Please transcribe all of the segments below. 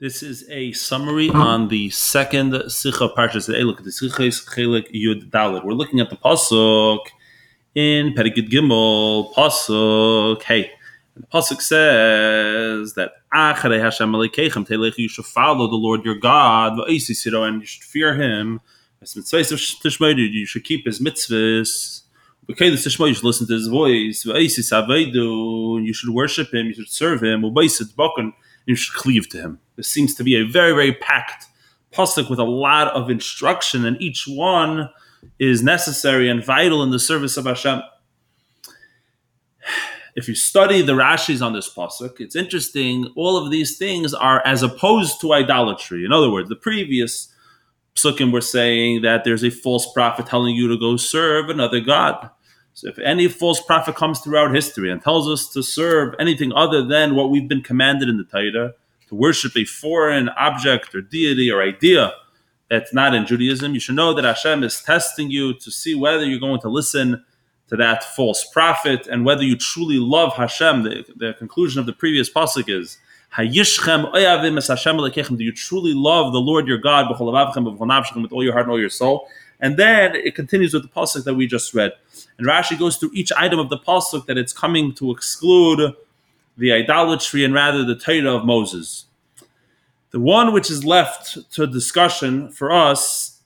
This is a summary on the second Sikha Parshas today. Look at the Sikha Chelek Yud Daled. We're looking at the pasuk in Perek Yud Gimel pasuk. Hey, the pasuk says that Acharei Hashem Elokeichem Telech you should follow the Lord your God and you should fear Him. You should keep His mitzvahs. Okay, the you should listen to His voice. You should worship Him. You should serve Him you should cleave to him. This seems to be a very, very packed pasuk with a lot of instruction, and each one is necessary and vital in the service of Hashem. If you study the Rashis on this pasuk, it's interesting. All of these things are as opposed to idolatry. In other words, the previous psukim were saying that there's a false prophet telling you to go serve another god. So if any false prophet comes throughout history and tells us to serve anything other than what we've been commanded in the Torah, to worship a foreign object or deity or idea that's not in Judaism, you should know that Hashem is testing you to see whether you're going to listen to that false prophet and whether you truly love Hashem. The, the conclusion of the previous pasuk is, Do you truly love the Lord your God with all your heart and all your soul? And then it continues with the pasuk that we just read. And Rashi goes through each item of the pasuk that it's coming to exclude the idolatry and rather the Torah of Moses. The one which is left to discussion for us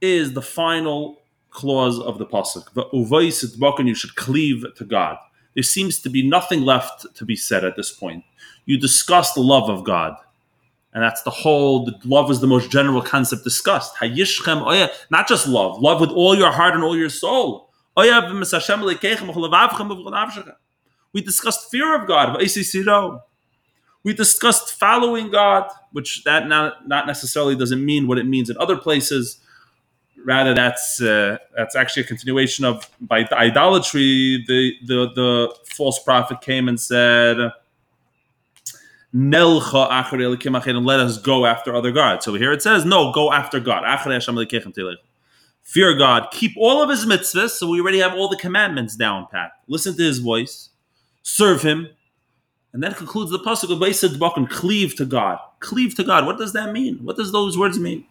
is the final clause of the pasuk. The uvais you should cleave to God. There seems to be nothing left to be said at this point. You discuss the love of God. And that's the whole, the love was the most general concept discussed. Hayishchem not just love, love with all your heart and all your soul. We discussed fear of God. We discussed following God, which that not, not necessarily doesn't mean what it means in other places. Rather, that's uh, that's actually a continuation of by idolatry. The, the the false prophet came and said, Let us go after other gods. So here it says, no, go after God. Fear God, keep all of his mitzvahs. So we already have all the commandments down pat. Listen to his voice, serve him, and that concludes the pasuk cleave to God. Cleave to God. What does that mean? What does those words mean?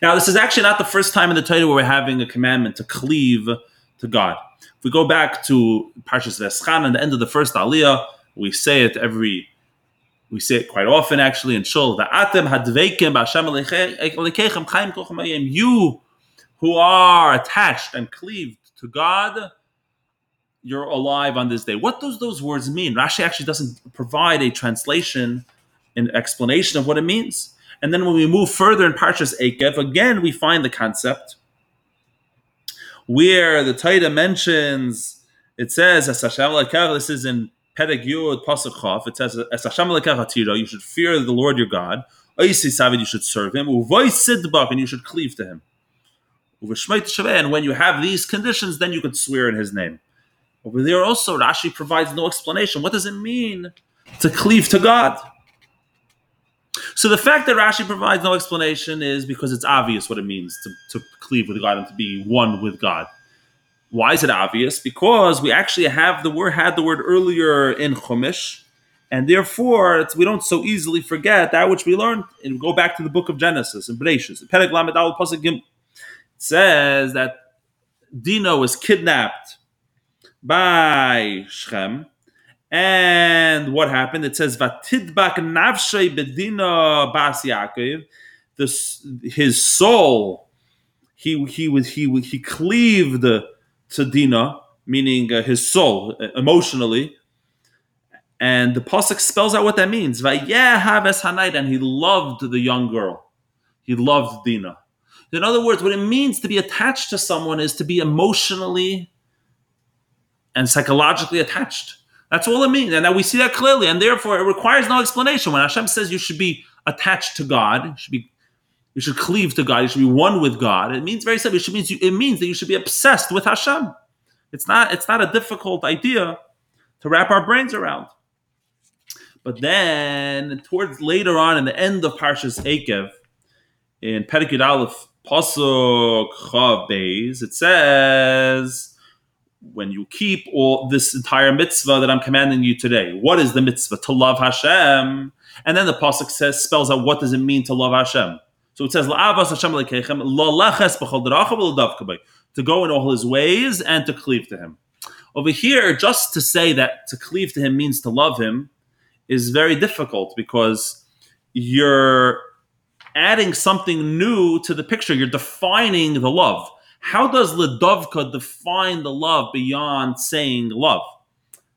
Now, this is actually not the first time in the Torah where we're having a commandment to cleave to God. If we go back to Parshas Va'eschanan and the end of the first Aliyah, we say it every we say it quite often actually in Shul, that Atem hadveikim you who are attached and cleaved to God, you're alive on this day. What does those words mean? Rashi actually doesn't provide a translation, an explanation of what it means. And then when we move further in Parshas Eikev, again we find the concept where the Torah mentions, it says, this is in Yud Pasuk it says, "Es Hashem you should fear the Lord your God. Savid, you should serve Him. And you should cleave to Him. And when you have these conditions, then you could swear in His name. Over there also, Rashi provides no explanation. What does it mean to cleave to God? So the fact that Rashi provides no explanation is because it's obvious what it means to, to cleave with God and to be one with God. Why is it obvious? Because we actually have the word had the word earlier in Chumash, and therefore we don't so easily forget that which we learned. And go back to the book of Genesis and Bereshis. It says that Dina was kidnapped by Shechem, and what happened? It says Vatidbak navshay bedina bas Yaakov. His soul, he he was he he cleaved to Dina, meaning uh, his soul, uh, emotionally. And the pasuk spells out what that means. And he loved the young girl. He loved Dina. In other words, what it means to be attached to someone is to be emotionally and psychologically attached. That's all it means. And now we see that clearly. And therefore, it requires no explanation. When Hashem says you should be attached to God, you should be you should cleave to God. You should be one with God. It means very simple. It, means you, it means that you should be obsessed with Hashem. It's not. It's not a difficult idea to wrap our brains around. But then, towards later on, in the end of Parshas Eikev, in Perek Yud Aleph Pasuk Chof Beis, it says, when you keep all this entire mitzvah that I'm commanding you today. What is the mitzvah? To love Hashem. And then the pasuk says spells out what does it mean to love Hashem. So it says to go in all his ways and to cleave to him. Over here, just to say that to cleave to him means to love him is very difficult because you're adding something new to the picture. You're defining the love. How does Ledovka define the love beyond saying love?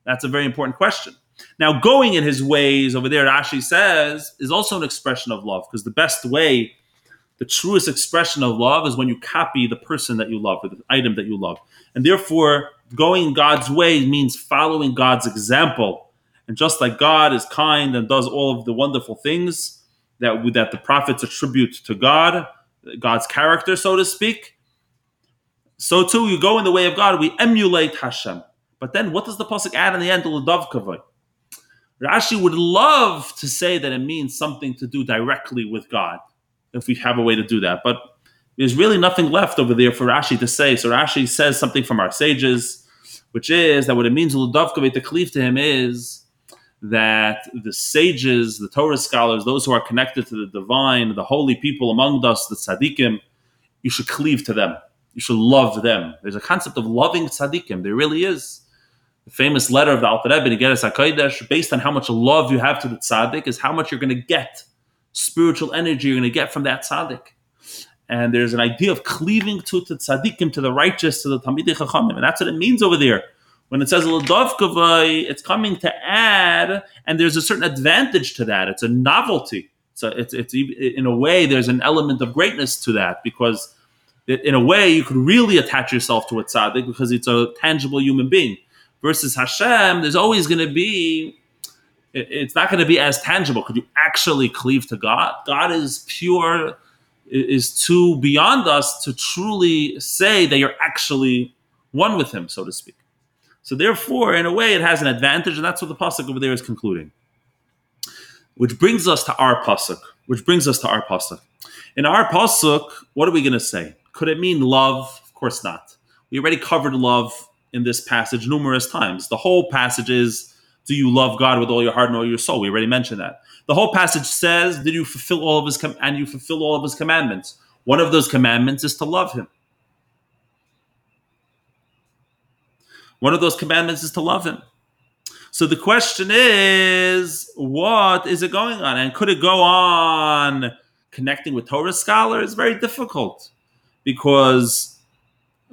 That's a very important question. Now, going in his ways over there, Rashi says, is also an expression of love because the best way, the truest expression of love is when you copy the person that you love or the item that you love. And therefore, going God's way means following God's example. And just like God is kind and does all of the wonderful things that, that the prophets attribute to God, God's character, so to speak, so too you go in the way of God, we emulate Hashem. But then what does the Pasuk add in the end? Rashi would love to say that it means something to do directly with God, if we have a way to do that. But there's really nothing left over there for Rashi to say. So Rashi says something from our sages, which is that what it means to cleave to him is that the sages, the Torah scholars, those who are connected to the divine, the holy people among us, the tzaddikim, you should cleave to them you should love them. There's a concept of loving tzaddikim. There really is. The famous letter of the Alter Rebbe, Igeres HaKodesh, based on how much love you have to the tzaddik, is how much you're going to get, spiritual energy you're going to get from that tzaddik. And there's an idea of cleaving to the tzaddikim, to the righteous, to the Talmidei Chachamim. And that's what it means over there. When it says it's coming to add, and there's a certain advantage to that. It's a novelty. So it's, it's in a way, there's an element of greatness to that because in a way you could really attach yourself to a tzaddik because it's a tangible human being. Versus Hashem, there's always going to be, it's not going to be as tangible. Could you actually cleave to God? God is pure, is too beyond us to truly say that you're actually one with Him, so to speak. So therefore, in a way, it has an advantage, and that's what the pasuk over there is concluding. Which brings us to our pasuk. Which brings us to our pasuk. In our pasuk, what are we going to say? Could it mean love? Of course not. We already covered love in this passage numerous times. The whole passage is do you love God with all your heart and all your soul? We already mentioned that. The whole passage says, "Did you fulfill all of his com- and you fulfill all of his commandments?" One of those commandments is to love him. One of those commandments is to love him. So the question is, what is it going on? And could it go on connecting with Torah scholars? Very difficult because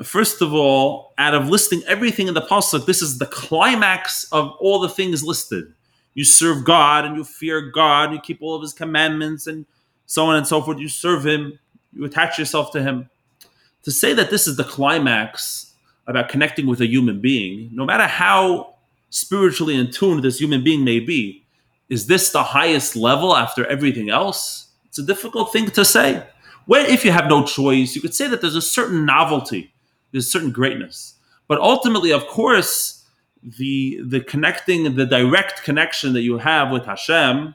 first of all, out of listing everything in the pasuk, this is the climax of all the things listed. You serve God and you fear God, and you keep all of His commandments, and so on and so forth. You serve Him, you attach yourself to Him. To say that this is the climax about connecting with a human being, no matter how spiritually in tune this human being may be, is this the highest level after everything else? It's a difficult thing to say. When, if you have no choice, you could say that there's a certain novelty, there's certain greatness. But ultimately, of course, the the connecting, the direct connection that you have with Hashem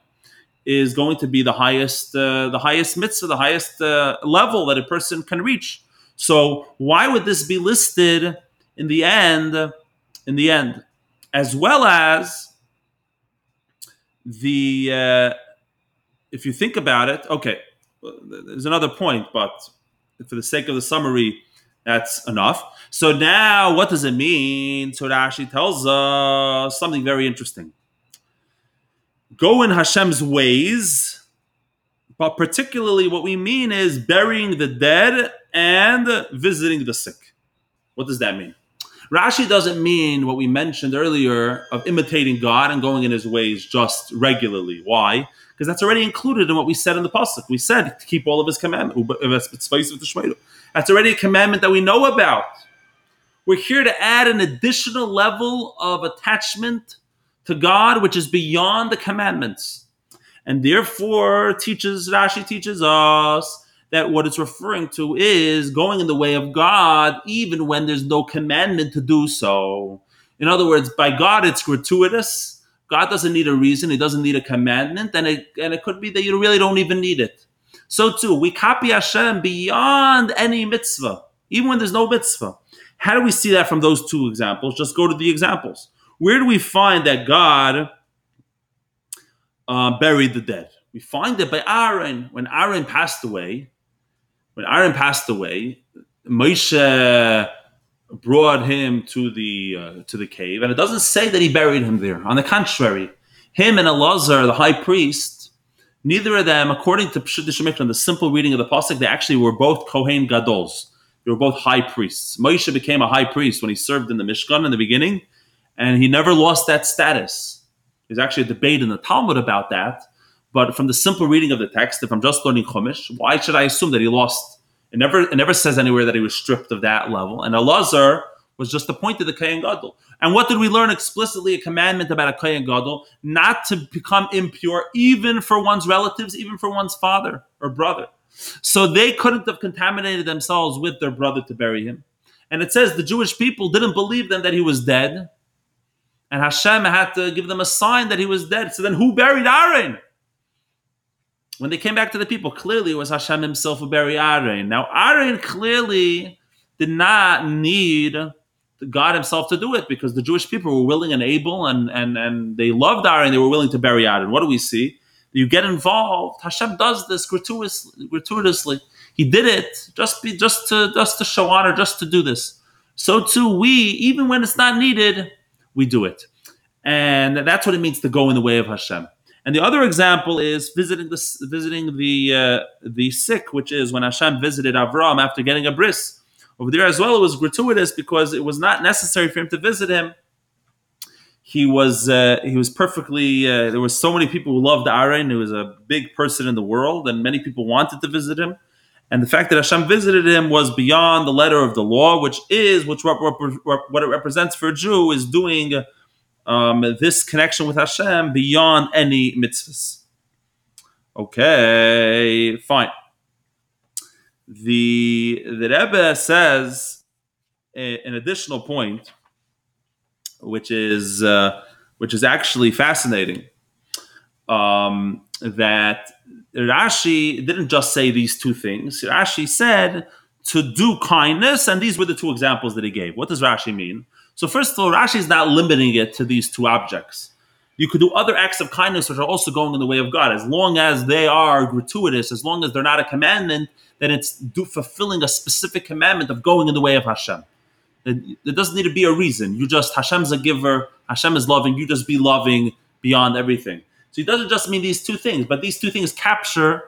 is going to be the highest, uh, the highest mitzvah, the highest uh, level that a person can reach. So why would this be listed in the end? In the end, as well as the, uh, if you think about it, okay, there's another point, but for the sake of the summary, that's enough. So now, what does it mean? So Rashi tells us something very interesting. Go in Hashem's ways, but particularly what we mean is burying the dead and visiting the sick. What does that mean? Rashi doesn't mean what we mentioned earlier of imitating God and going in his ways just regularly. Why? because that's already included in what we said in the pasuk. We said to keep all of his commandments. That's already a commandment that we know about. We're here to add an additional level of attachment to God, which is beyond the commandments, and therefore teaches Rashi teaches us that what it's referring to is going in the way of God, even when there's no commandment to do so. In other words, by God, it's gratuitous God doesn't need a reason, He doesn't need a commandment, and it, and it could be that you really don't even need it. So too, we copy Hashem beyond any mitzvah, even when there's no mitzvah. How do we see that from those two examples? Just go to the examples. Where do we find that God uh, buried the dead? We find it by Aaron. When Aaron passed away, when Aaron passed away, Moshe brought him to the uh, to the cave, and it doesn't say that he buried him there. On the contrary, him and Elazar, the high priest, neither of them, according to Pshuto Shel Mikra, the simple reading of the pasuk, they actually were both Kohen Gadols. They were both high priests. Moshe became a high priest when he served in the Mishkan in the beginning, and he never lost that status. There's actually a debate in the Talmud about that. But from the simple reading of the text, if I'm just learning Chumash, why should I assume that he lost it never it never says anywhere that he was stripped of that level. And Elazar was just appointed the Kohen Gadol. And what did we learn explicitly? A commandment about a Kohen Gadol not to become impure, even for one's relatives, even for one's father or brother. So they couldn't have contaminated themselves with their brother to bury him. And it says the Jewish people didn't believe them that he was dead. And Hashem had to give them a sign that he was dead. So then who buried Aaron? when they came back to the people, clearly it was Hashem himself who buried Aaron. Now, Aaron clearly did not need God himself to do it because the Jewish people were willing and able and, and, and they loved Aaron. They were willing to bury Aaron. What do we see? You get involved. Hashem does this gratuitously. gratuitously. He did it just be, just to just to show honor, just to do this. So too we, even when it's not needed, we do it, and that's what it means to go in the way of Hashem. And the other example is visiting the visiting the uh, the sick, which is when Hashem visited Avram after getting a bris. Over there as well, it was gratuitous because it was not necessary for him to visit him. He was uh, he was perfectly. Uh, there were so many people who loved Aaron. He was a big person in the world, and many people wanted to visit him. And the fact that Hashem visited him was beyond the letter of the law, which is which what, what it represents for a Jew is doing um, this connection with Hashem beyond any mitzvahs. Okay, fine. The the Rebbe says a, an additional point, which is uh, which is actually fascinating. Um, that Rashi didn't just say these two things. Rashi said to do kindness, and these were the two examples that he gave. What does Rashi mean? So first of all, Rashi is not limiting it to these two objects. You could do other acts of kindness which are also going in the way of God, as long as they are gratuitous, as long as they're not a commandment, then it's do, fulfilling a specific commandment of going in the way of Hashem. There doesn't need to be a reason. You just Hashem's a giver, Hashem is loving. You just be loving beyond everything. So it doesn't just mean these two things, but these two things capture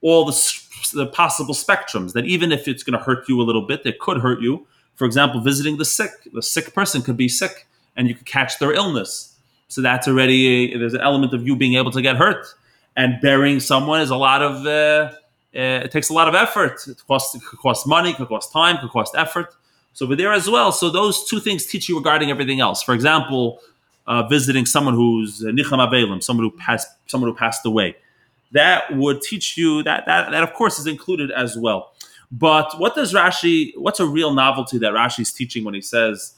all the, the possible spectrums. That even if it's going to hurt you a little bit, it could hurt you for example, visiting the sick. The sick person could be sick and you could catch their illness. So that's already, a, there's an element of you being able to get hurt. And burying someone is a lot of, uh, uh, it takes a lot of effort. It costs, it could cost money, could cost time, could cost effort. So over there as well. So those two things teach you regarding everything else. For example, uh, visiting someone who's nichum aveilim, someone who passed, someone who passed away. That would teach you that, that, that of course is included as well. But what does Rashi, what's a real novelty that Rashi is teaching when he says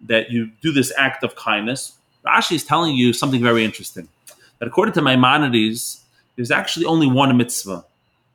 that you do this act of kindness? Rashi is telling you something very interesting. That according to Maimonides, there's actually only one mitzvah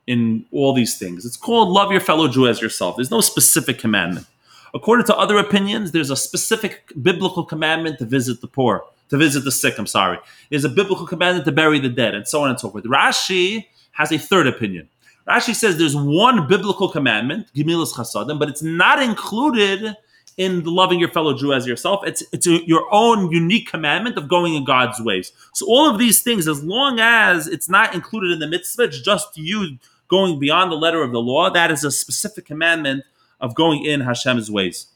in all these things. It's called love your fellow Jew as yourself. There's no specific commandment. According to other opinions, there's a specific biblical commandment to visit the poor, to visit the sick, I'm sorry. There's a biblical commandment to bury the dead, and so on and so forth. Rashi has a third opinion. Rashi says there's one biblical commandment, Gemilas Chasadim, but it's not included in loving your fellow Jew as yourself. It's it's a, your own unique commandment of going in God's ways. So all of these things, as long as it's not included in the mitzvah, it's just you going beyond the letter of the law. That is a specific commandment of going in Hashem's ways.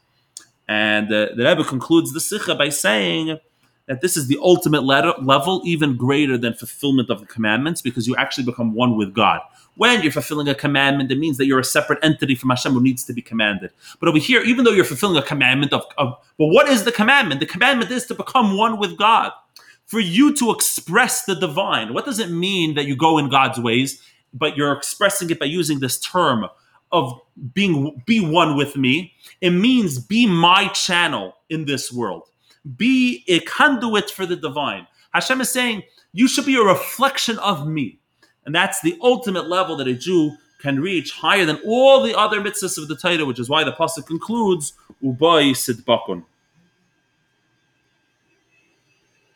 And uh, the Rebbe concludes the Sikha by saying that this is the ultimate letter, level, even greater than fulfillment of the commandments, because you actually become one with God. When you're fulfilling a commandment, it means that you're a separate entity from Hashem who needs to be commanded. But over here, even though you're fulfilling a commandment of, of well, what is the commandment? The commandment is to become one with God. For you to express the divine, what does it mean that you go in God's ways, but you're expressing it by using this term of being be one with me? It means be my channel in this world be a conduit for the divine. Hashem is saying, you should be a reflection of me. And that's the ultimate level that a Jew can reach higher than all the other mitzvahs of the Torah, which is why the pasuk concludes "Ubay sidbakun."